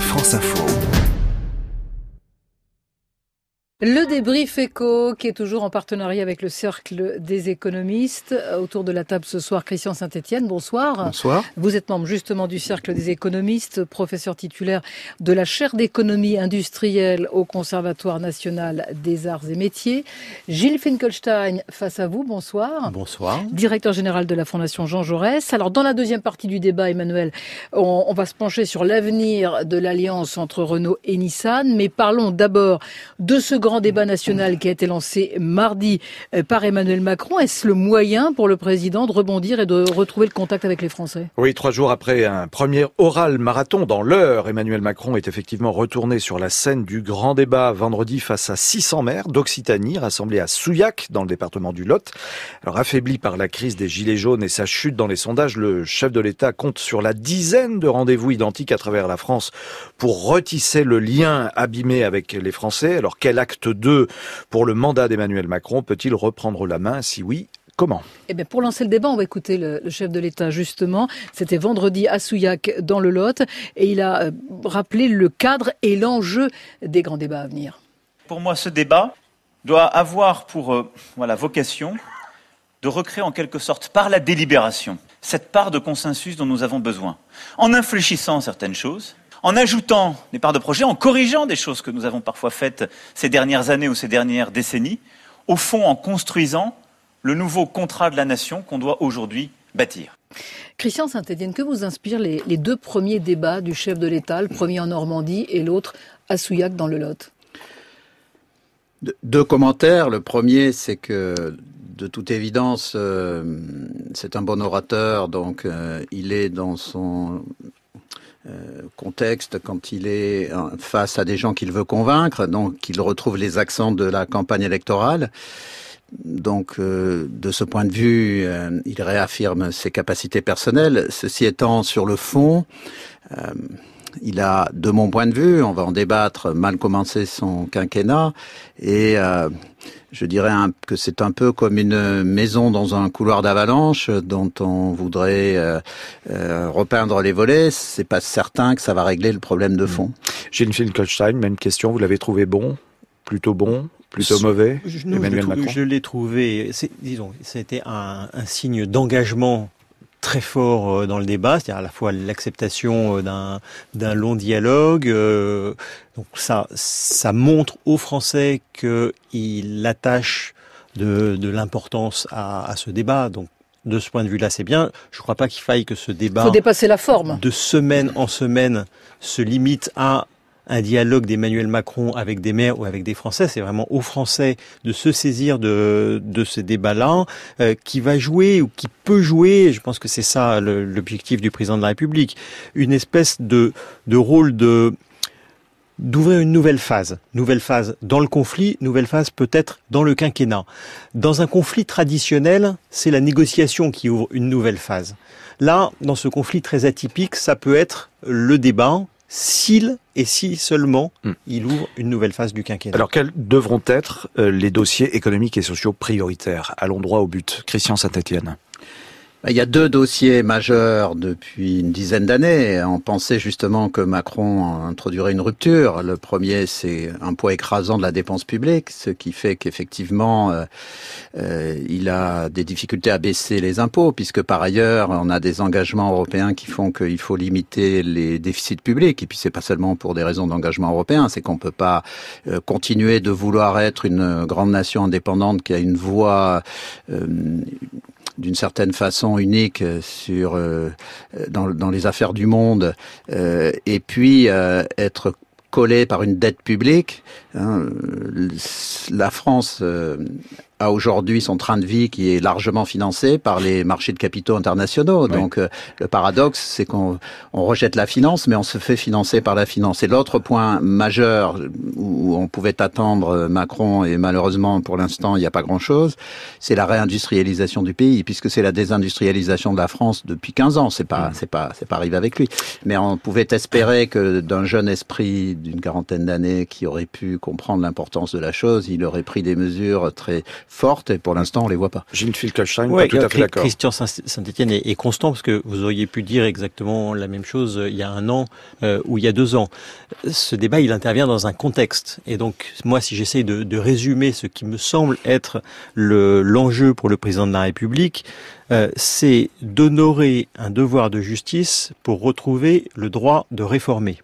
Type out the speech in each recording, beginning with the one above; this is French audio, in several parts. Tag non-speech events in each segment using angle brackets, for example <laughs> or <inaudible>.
France Info. Le débrief éco qui est toujours en partenariat avec le Cercle des économistes. Autour de la table ce soir, Christian Saint-Etienne, bonsoir. Bonsoir. Vous êtes membre justement du Cercle des économistes, professeur titulaire de la chaire d'économie industrielle au Conservatoire national des arts et métiers. Gilles Finkelstein, face à vous, bonsoir. Bonsoir. Directeur général de la Fondation Jean Jaurès. Alors dans la deuxième partie du débat, Emmanuel, on, on va se pencher sur l'avenir de l'alliance entre Renault et Nissan, mais parlons d'abord de ce grand débat national qui a été lancé mardi euh, par Emmanuel Macron. Est-ce le moyen pour le président de rebondir et de retrouver le contact avec les Français? Oui, trois jours après un premier oral marathon dans l'heure, Emmanuel Macron est effectivement retourné sur la scène du grand débat vendredi face à 600 maires d'Occitanie rassemblés à Souillac dans le département du Lot. Alors affaibli par la crise des gilets jaunes et sa chute dans les sondages, le chef de l'État compte sur la dizaine de rendez-vous identiques à travers la France pour retisser le lien abîmé avec les Français. Alors quel acte 2 pour le mandat d'Emmanuel Macron peut-il reprendre la main? Si oui, Comment? Eh bien, pour lancer le débat, on va écouter le, le chef de l'État justement. C'était vendredi à Souillac dans le Lot et il a euh, rappelé le cadre et l'enjeu des grands débats à venir. Pour moi, ce débat doit avoir pour euh, voilà, vocation de recréer en quelque sorte par la délibération cette part de consensus dont nous avons besoin, en infléchissant certaines choses, en ajoutant des parts de projet, en corrigeant des choses que nous avons parfois faites ces dernières années ou ces dernières décennies, au fond en construisant le nouveau contrat de la nation qu'on doit aujourd'hui bâtir. Christian Saint-Étienne, que vous inspirent les, les, deux premiers débats du chef de l'État, le premier en Normandie et l'autre à Souillac dans le Lot? De, Deux commentaires. Le premier, c'est que de toute évidence, euh, c'est un bon orateur, donc euh, il est dans son contexte quand il est face à des gens qu'il veut convaincre, donc il retrouve les accents de la campagne électorale. Donc, euh, de ce point de vue, euh, il réaffirme ses capacités personnelles. Ceci étant, sur le fond, euh, il a, de mon point de vue, on va en débattre, mal commencé son quinquennat, et euh, je dirais un, que c'est un peu comme une maison dans un couloir d'avalanche dont on voudrait euh, euh, repeindre les volets. C'est pas certain que ça va régler le problème de fond. Gilles Finkelstein, même question. Vous l'avez trouvé bon, plutôt bon, plutôt mauvais je, Emmanuel je Macron. Je l'ai trouvé, disons, c'était un, un signe d'engagement très fort dans le débat, c'est-à-dire à la fois l'acceptation d'un d'un long dialogue. Euh, donc ça ça montre aux Français qu'il attache de, de l'importance à, à ce débat. Donc de ce point de vue-là, c'est bien. Je ne crois pas qu'il faille que ce débat faut dépasser la forme de semaine en semaine se limite à un dialogue d'Emmanuel Macron avec des maires ou avec des Français. C'est vraiment aux Français de se saisir de, de ce débat-là, euh, qui va jouer ou qui peut jouer, je pense que c'est ça l'objectif du président de la République, une espèce de, de rôle de d'ouvrir une nouvelle phase, nouvelle phase dans le conflit, nouvelle phase peut-être dans le quinquennat. Dans un conflit traditionnel, c'est la négociation qui ouvre une nouvelle phase. Là, dans ce conflit très atypique, ça peut être le débat, s'il et si seulement Hmm. il ouvre une nouvelle phase du quinquennat. Alors quels devront être euh, les dossiers économiques et sociaux prioritaires Allons droit au but? Christian Saint-Etienne. Il y a deux dossiers majeurs depuis une dizaine d'années. On pensait justement que Macron introduirait une rupture. Le premier, c'est un poids écrasant de la dépense publique, ce qui fait qu'effectivement, euh, euh, il a des difficultés à baisser les impôts, puisque par ailleurs, on a des engagements européens qui font qu'il faut limiter les déficits publics. Et puis, c'est pas seulement pour des raisons d'engagement européen, c'est qu'on peut pas euh, continuer de vouloir être une grande nation indépendante qui a une voix d'une certaine façon unique sur euh, dans, dans, les affaires du monde euh, et puis euh, être collé par une dette publique. Hein, la France a aujourd'hui son train de vie qui est largement financé par les marchés de capitaux internationaux. Oui. Donc euh, le paradoxe, c'est qu'on on rejette la finance, mais on se fait financer par la finance. Et l'autre point majeur où on pouvait attendre Macron, et malheureusement pour l'instant il n'y a pas grand-chose, c'est la réindustrialisation du pays, puisque c'est la désindustrialisation de la France depuis 15 ans. C'est pas, mmh. c'est pas, c'est pas arrivé avec lui. Mais on pouvait espérer que d'un jeune esprit d'une quarantaine d'années qui aurait pu comprendre l'importance de la chose, il aurait pris des mesures très fortes et pour l'instant on les voit pas. Gilles Filkelstein, pas tout à fait d'accord. Christian Saint-Etienne est, constant parce que vous auriez pu dire exactement la même chose il y a un an euh, ou il y a deux ans. Ce débat, il intervient dans un contexte. Et donc, moi, si j'essaie de, de, résumer ce qui me semble être l'enjeu pour le président de la République, euh, c'est d'honorer un devoir de justice pour retrouver le droit de réformer.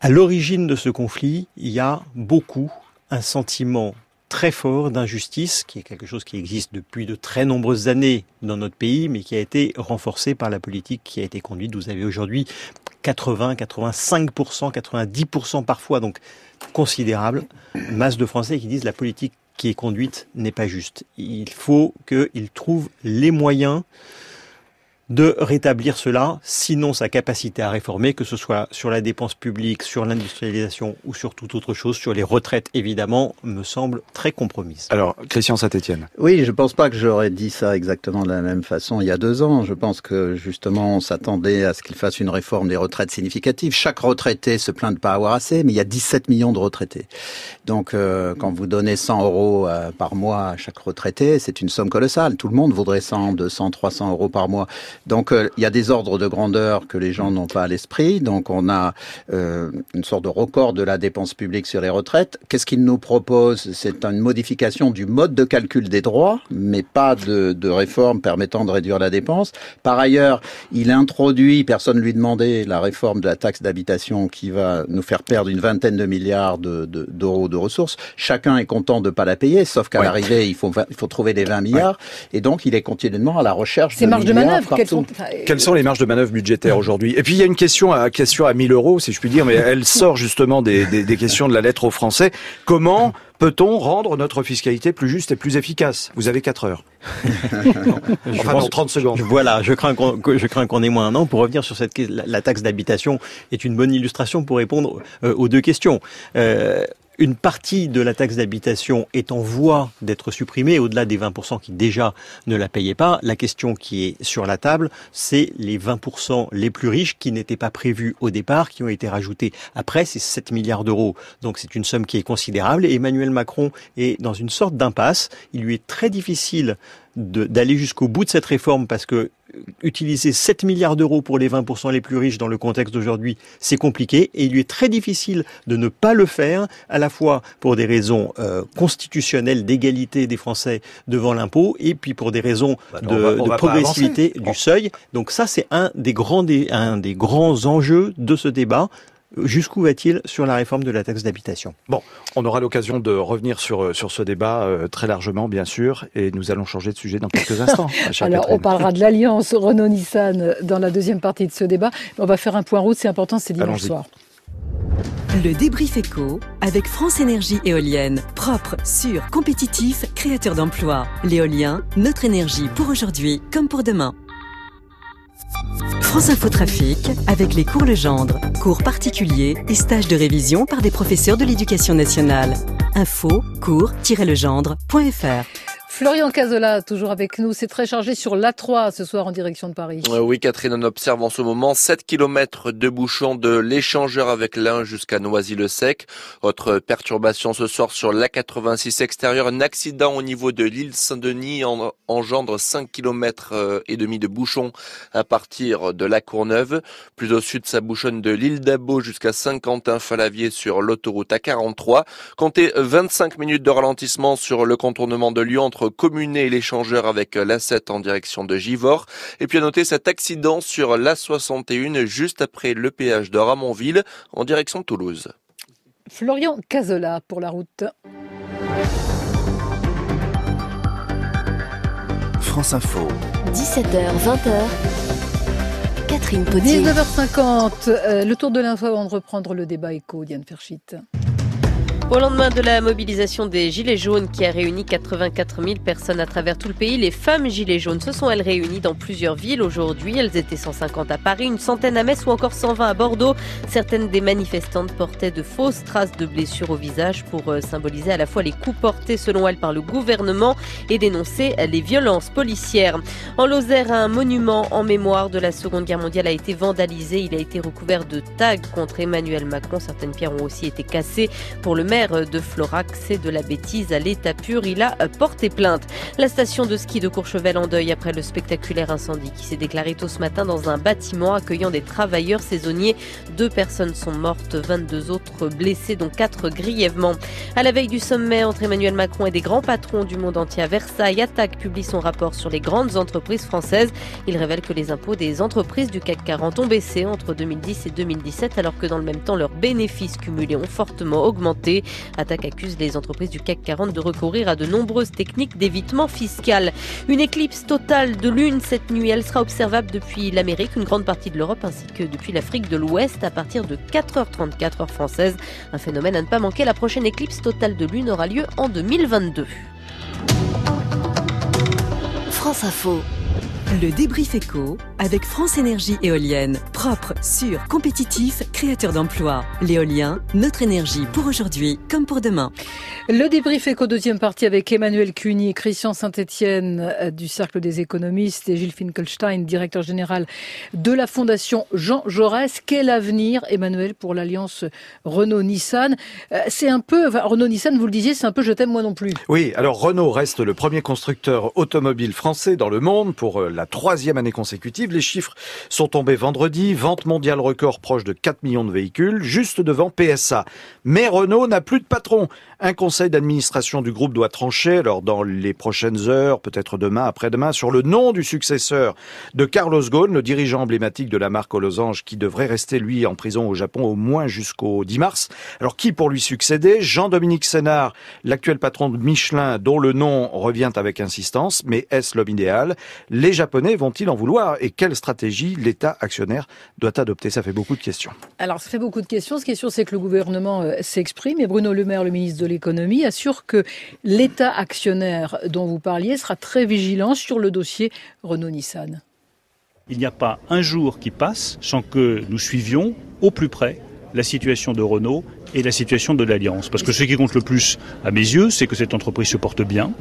À l'origine de ce conflit, il y a beaucoup un sentiment très fort d'injustice, qui est quelque chose qui existe depuis de très nombreuses années dans notre pays, mais qui a été renforcé par la politique qui a été conduite. Vous avez aujourd'hui 80, 85%, 90% parfois, donc considérable, masse de Français qui disent la politique qui est conduite n'est pas juste. Il faut qu'ils trouvent les moyens de rétablir cela, sinon sa capacité à réformer, que ce soit sur la dépense publique, sur l'industrialisation ou sur toute autre chose, sur les retraites évidemment, me semble très compromise. Alors, Christian Saint-Etienne. Oui, je pense pas que j'aurais dit ça exactement de la même façon il y a deux ans. Je pense que justement, on s'attendait à ce qu'il fasse une réforme des retraites significative. Chaque retraité se plaint de pas avoir assez, mais il y a 17 millions de retraités. Donc, euh, quand vous donnez 100 euros euh, par mois à chaque retraité, c'est une somme colossale. Tout le monde voudrait 100, 200, 300 euros par mois. Donc euh, il y a des ordres de grandeur que les gens n'ont pas à l'esprit. Donc on a euh, une sorte de record de la dépense publique sur les retraites. Qu'est-ce qu'il nous propose C'est une modification du mode de calcul des droits, mais pas de, de réforme permettant de réduire la dépense. Par ailleurs, il introduit, personne ne lui demandait, la réforme de la taxe d'habitation qui va nous faire perdre une vingtaine de milliards d'euros de, de, de, ressources. Chacun est content de ne pas la payer, sauf qu'à l'arrivée, il faut, il faut trouver les 20 milliards. Et donc, il est continuellement à la recherche de marges de manœuvre. Quelles sont les marges de manœuvre budgétaires aujourd'hui Et puis il y a une question à question à 1000 euros, si je puis dire, mais elle sort justement des, des, des questions de la lettre aux Français. Comment peut-on rendre notre fiscalité plus juste et plus efficace? Vous avez 4 heures. <laughs> enfin, dans 30 secondes. Voilà, je crains qu'on je crains qu'on ait moins un an. Pour revenir sur cette la, taxe d'habitation est une bonne illustration pour répondre euh, aux deux questions. Euh, une partie de la taxe d'habitation est en voie d'être supprimée, au-delà des 20% qui déjà ne la payaient pas. La question qui est sur la table, c'est les 20% les plus riches qui n'étaient pas prévus au départ, qui ont été rajoutés après, c'est 7 milliards d'euros. Donc c'est une somme qui est considérable Emmanuel Macron est dans une sorte d'impasse. Il lui est très difficile d'aller jusqu'au bout de cette réforme parce que utiliser 7 milliards d'euros pour les 20% les plus riches dans le contexte d'aujourd'hui, c'est compliqué et il lui est très difficile de ne pas le faire, à la fois pour des raisons euh, constitutionnelles d'égalité des Français devant l'impôt et puis pour des raisons bah de, de progressivité du seuil. Donc ça, c'est un des grands, des, un des grands enjeux de ce débat. Jusqu'où va-t-il sur la réforme de la taxe d'habitation? Bon, on aura l'occasion de revenir sur, euh, sur ce débat euh, très largement, bien sûr, et nous allons changer de sujet dans quelques instants. Alors, on parlera de l'alliance Renault-Nissan dans la deuxième partie de ce débat. On va faire un point route, c'est important, c'est dimanche soir. Le débrief éco avec France Énergie Éolienne. Propre, sûr, compétitif, créateur d'emplois. L'éolien, notre énergie pour aujourd'hui comme pour demain. France Info Trafic avec les cours Legendre, cours particuliers et stages de révision par des professeurs de l'éducation nationale. Info cours-legendre.fr Florian Cazola, toujours avec nous. C'est très chargé sur l'A3 ce soir en direction de Paris. Oui, Catherine, on observe en ce moment 7 km de bouchons de l'échangeur avec l'Ain jusqu'à Noisy-le-Sec. Autre perturbation ce soir sur l'A86 extérieur. Un accident au niveau de l'île Saint-Denis engendre 5 km euh, et demi de bouchons à partir de la Courneuve. Plus au sud, ça bouchonne de l'île d'Abo jusqu'à Saint-Quentin-Falavier sur l'autoroute A43. Comptez 25 minutes de ralentissement sur le contournement de Lyon entre communé et l'échangeur avec l'A7 en direction de Givors. Et puis à noter cet accident sur l'A61 juste après le péage de Ramonville en direction de Toulouse. Florian Cazola pour la route. France Info. 17h, 20h. Catherine Podier. 19h50, euh, le tour de l'info avant de reprendre le débat éco, Diane Ferchit. Au lendemain de la mobilisation des Gilets jaunes qui a réuni 84 000 personnes à travers tout le pays, les femmes Gilets jaunes se sont elles réunies dans plusieurs villes aujourd'hui. Elles étaient 150 à Paris, une centaine à Metz ou encore 120 à Bordeaux. Certaines des manifestantes portaient de fausses traces de blessures au visage pour euh, symboliser à la fois les coups portés selon elles par le gouvernement et dénoncer les violences policières. En Lozère, un monument en mémoire de la Seconde Guerre mondiale a été vandalisé. Il a été recouvert de tags contre Emmanuel Macron. Certaines pierres ont aussi été cassées. Pour le maire de Florac. C'est de la bêtise à l'état pur. Il a porté plainte. La station de ski de Courchevel en deuil après le spectaculaire incendie qui s'est déclaré tôt ce matin dans un bâtiment accueillant des travailleurs saisonniers. Deux personnes sont mortes, 22 autres blessées, dont quatre grièvement. À la veille du sommet entre Emmanuel Macron et des grands patrons du monde entier à Versailles, Attaque publie son rapport sur les grandes entreprises françaises. Il révèle que les impôts des entreprises du CAC 40 ont baissé entre 2010 et 2017 alors que dans le même temps leurs bénéfices cumulés ont fortement augmenté. Attaque accuse les entreprises du CAC 40 de recourir à de nombreuses techniques d'évitement fiscal. Une éclipse totale de lune cette nuit, elle sera observable depuis l'Amérique, une grande partie de l'Europe ainsi que depuis l'Afrique de l'Ouest à partir de 4h34 heure française. Un phénomène à ne pas manquer, la prochaine éclipse totale de lune aura lieu en 2022. France Info. Le débrief éco avec France Énergie Éolienne. Propre, sûr, compétitif, créateur d'emplois. L'éolien, notre énergie pour aujourd'hui comme pour demain. Le débrief éco deuxième partie avec Emmanuel Cuny, Christian Saint-Etienne euh, du Cercle des économistes et Gilles Finkelstein, directeur général de la Fondation Jean Jaurès. Quel avenir, Emmanuel, pour l'alliance Renault-Nissan? Euh, C'est un peu, Renault-Nissan, vous le disiez, c'est un peu je t'aime moi non plus. Oui, alors Renault reste le premier constructeur automobile français dans le monde pour euh, la troisième année consécutive. Les chiffres sont tombés vendredi. Vente mondiale record proche de 4 millions de véhicules, juste devant PSA. Mais Renault n'a plus de patron. Un conseil d'administration du groupe doit trancher, alors dans les prochaines heures, peut-être demain, après-demain, sur le nom du successeur de Carlos Ghosn, le dirigeant emblématique de la marque aux losanges, qui devrait rester, lui, en prison au Japon au moins jusqu'au 10 mars. Alors, qui pour lui succéder? Jean-Dominique Sénard, l'actuel patron de Michelin, dont le nom revient avec insistance, mais est-ce l'homme idéal? Les Japonais vont-ils en vouloir? Et quelle stratégie l'État actionnaire doit adopter? Ça fait beaucoup de questions. Alors, ça fait beaucoup de questions. Ce qui est sûr, c'est que le gouvernement euh, s'exprime et Bruno Le Maire, le ministre de l'économie assure que l'État actionnaire dont vous parliez sera très vigilant sur le dossier Renault-Nissan. Il n'y a pas un jour qui passe sans que nous suivions au plus près la situation de Renault et la situation de l'Alliance. Parce que ce qui compte le plus à mes yeux, c'est que cette entreprise se porte bien,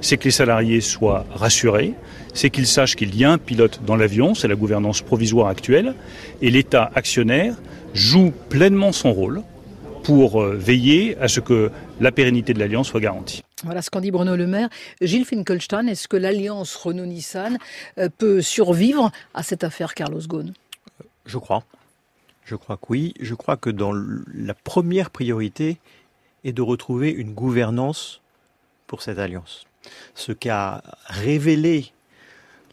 c'est que les salariés soient rassurés, c'est qu'ils sachent qu'il y a un pilote dans l'avion, c'est la gouvernance provisoire actuelle, et l'État actionnaire joue pleinement son rôle pour euh, veiller à ce que la pérennité de l'alliance soit garantie. Voilà ce qu'en dit Bruno Le Maire. Gilles Finkelstein, est-ce que l'alliance Renault-Nissan euh, peut survivre à cette affaire Carlos Ghosn? Je crois. Je crois que oui. Je crois que dans la première priorité est de retrouver une gouvernance pour cette alliance. Ce qu'a révélé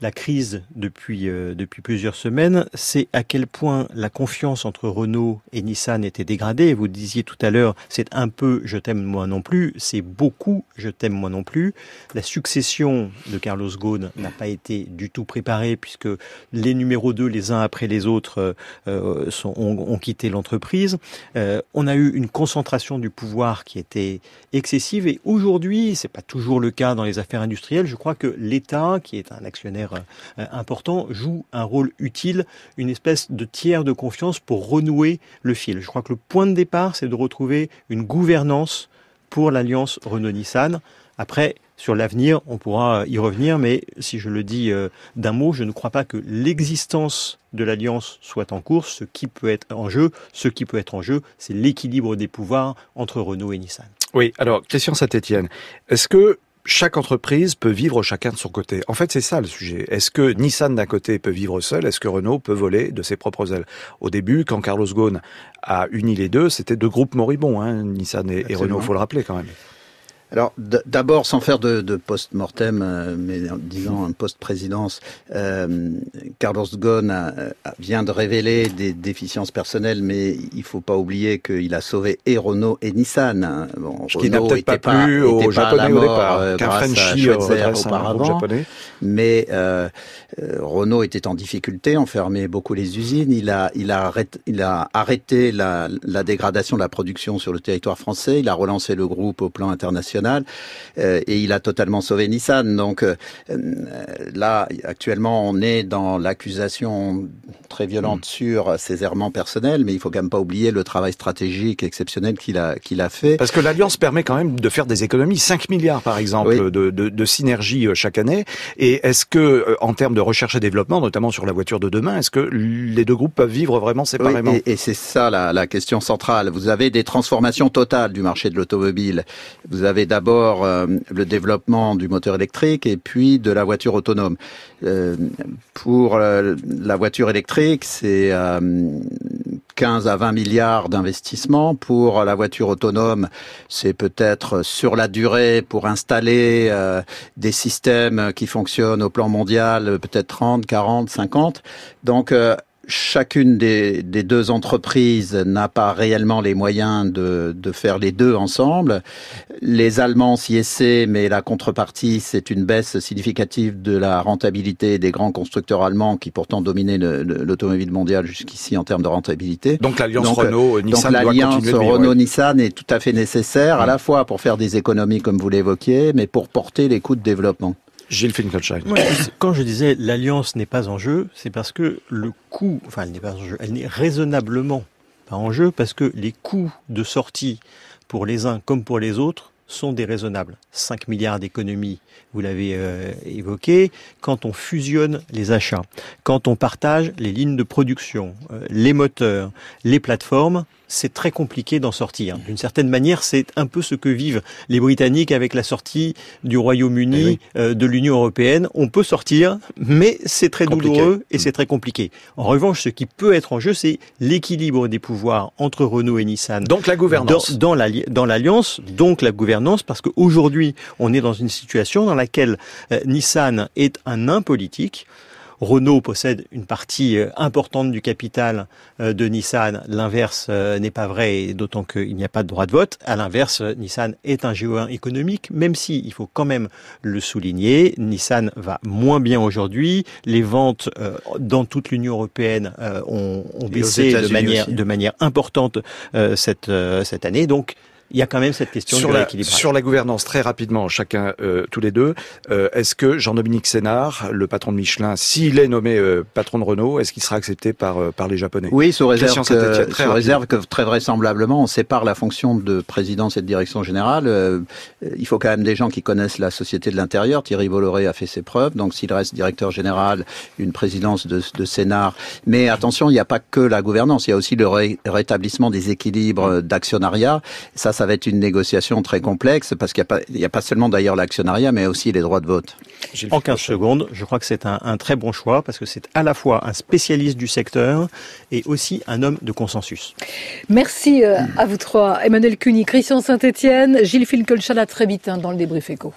la crise depuis, euh, depuis plusieurs semaines, c'est à quel point la confiance entre Renault et Nissan était dégradée. Vous disiez tout à l'heure, c'est un peu je t'aime moi non plus, c'est beaucoup je t'aime moi non plus. La succession de Carlos Ghosn n'a pas été du tout préparée puisque les numéros 2, les uns après les autres, euh, sont, ont, quitté l'entreprise. Euh, on a eu une concentration du pouvoir qui était excessive et aujourd'hui, c'est pas toujours le cas dans les affaires industrielles, je crois que l'État, qui est un actionnaire euh, important, joue un rôle utile, une espèce de tiers de confiance pour renouer le fil. Je crois que le point de départ, c'est de retrouver une gouvernance pour l'alliance Renault-Nissan. Après, sur l'avenir, on pourra y revenir, mais si je le dis euh, d'un mot, je ne crois pas que l'existence de l'alliance soit en cours. Ce qui peut être en jeu, ce qui peut être en jeu, c'est l'équilibre des pouvoirs entre Renault et Nissan. Oui, alors, question Saint-Etienne. Est-ce que chaque entreprise peut vivre chacun de son côté. En fait, c'est ça le sujet. Est-ce que Nissan d'un côté peut vivre seul? Est-ce que Renault peut voler de ses propres ailes? Au début, quand Carlos Ghosn a uni les deux, c'était deux groupes moribonds, hein, Nissan et, et Renault, faut le rappeler quand même. Alors d'abord, sans faire de, de post-mortem, euh, mais en disant un post-présidence, euh, Carlos Ghosn vient de révéler des déficiences personnelles, mais il faut pas oublier qu'il a sauvé et Renault et Nissan. Hein. Bon, Ce qui n'a peut-être pas plu aux Japonais au départ, euh, qu'un Frenchie auparavant. Mais euh, euh, Renault était en difficulté, enfermait beaucoup les usines. Il a, il a, arrêté, il a arrêté la, la dégradation de la production sur le territoire français. Il a relancé le groupe au plan international nationale et il a totalement sauvé Nissan. Donc là, actuellement, on est dans l'accusation très violente mm. sur ses errements personnels, mais il faut quand même pas oublier le travail stratégique exceptionnel qu'il a qu'il a fait. Parce que l'alliance permet quand même de faire des économies, 5 milliards par exemple de, de, de synergie chaque année. Et est-ce que en termes de recherche et développement, notamment sur la voiture de demain, est-ce que les deux groupes peuvent vivre vraiment séparément Et, c'est ça la, la, question centrale. Vous avez des transformations totales du marché de l'automobile. Vous avez d'abord euh, le développement du moteur électrique et puis de la voiture autonome. Euh, pour euh, la voiture électrique, c'est 15 à 20 milliards d'investissements. Pour la voiture autonome, c'est peut-être sur la durée pour installer des systèmes qui fonctionnent au plan mondial, peut-être 30, 40, 50. Donc chacune des, des, deux entreprises n'a pas réellement les moyens de, de, faire les deux ensemble. Les Allemands s'y essaient, mais la contrepartie, c'est une baisse significative de la rentabilité des grands constructeurs allemands qui pourtant dominaient l'automobile mondiale jusqu'ici en termes de rentabilité. Donc l'alliance Renault-Nissan Donc l'alliance Renault-Nissan est tout à fait nécessaire, à la fois pour faire des économies, comme vous l'évoquiez, mais pour porter les coûts de développement. Gilles Finkelstein. quand je disais l'alliance n'est pas en jeu, c'est parce que le coût, enfin elle n'est pas en jeu, elle n'est raisonnablement pas en jeu parce que les coûts de sortie pour les uns comme pour les autres sont déraisonnables. 5 milliards d'économies, vous l'avez euh, évoqué, quand on fusionne les achats, quand on partage les lignes de production, euh, les moteurs, les plateformes, c'est très compliqué d'en sortir. D'une certaine manière, c'est un peu ce que vivent les Britanniques avec la sortie du Royaume-Uni eh euh, de l'Union européenne. On peut sortir, mais c'est très douloureux et c'est très compliqué. En revanche, ce qui peut être en jeu, c'est l'équilibre des pouvoirs entre Renault et Nissan. Donc la gouvernance. Dans, dans l'alliance, donc la gouvernance, parce qu'aujourd'hui, on est dans une situation dans laquelle euh, Nissan est un nain politique. Renault possède une partie euh, importante du capital euh, de Nissan. L'inverse euh, n'est pas vrai, d'autant qu'il n'y a pas de droit de vote. À l'inverse, Nissan est un géant économique, même si, il faut quand même le souligner, Nissan va moins bien aujourd'hui. Les ventes dans toute l'Union européenne ont, baissé de manière, de manière importante cette, cette année. Donc, il y a quand même cette question sur la, Sur la gouvernance, très rapidement, chacun, euh, tous les deux, euh, est-ce que Jean-Dominique Sénard, le patron de Michelin, s'il est nommé euh, patron de Renault, est-ce qu'il sera accepté par, par les Japonais? Oui, sous réserve, que, sous réserve que très vraisemblablement, on sépare la fonction de présidence et de direction générale. il faut quand même des gens qui connaissent la société de l'intérieur. Thierry Bolloré a fait ses preuves, donc s'il reste directeur général, une présidence de, de Sénard. Mais attention, il n'y a pas que la gouvernance, il y a aussi le rétablissement des équilibres d'actionnariat. Ça, ça va être une négociation très complexe parce qu'il n'y a, pas seulement d'ailleurs l'actionnariat, mais aussi les droits de vote. En 15 secondes, je crois que c'est un, un, très bon choix parce que c'est à la fois un spécialiste du secteur et aussi un homme de consensus. Merci euh, à vous trois. Emmanuel Cuny, Christian Saint-Etienne, Gilles Finkelschal, à très vite hein, dans le débrief éco.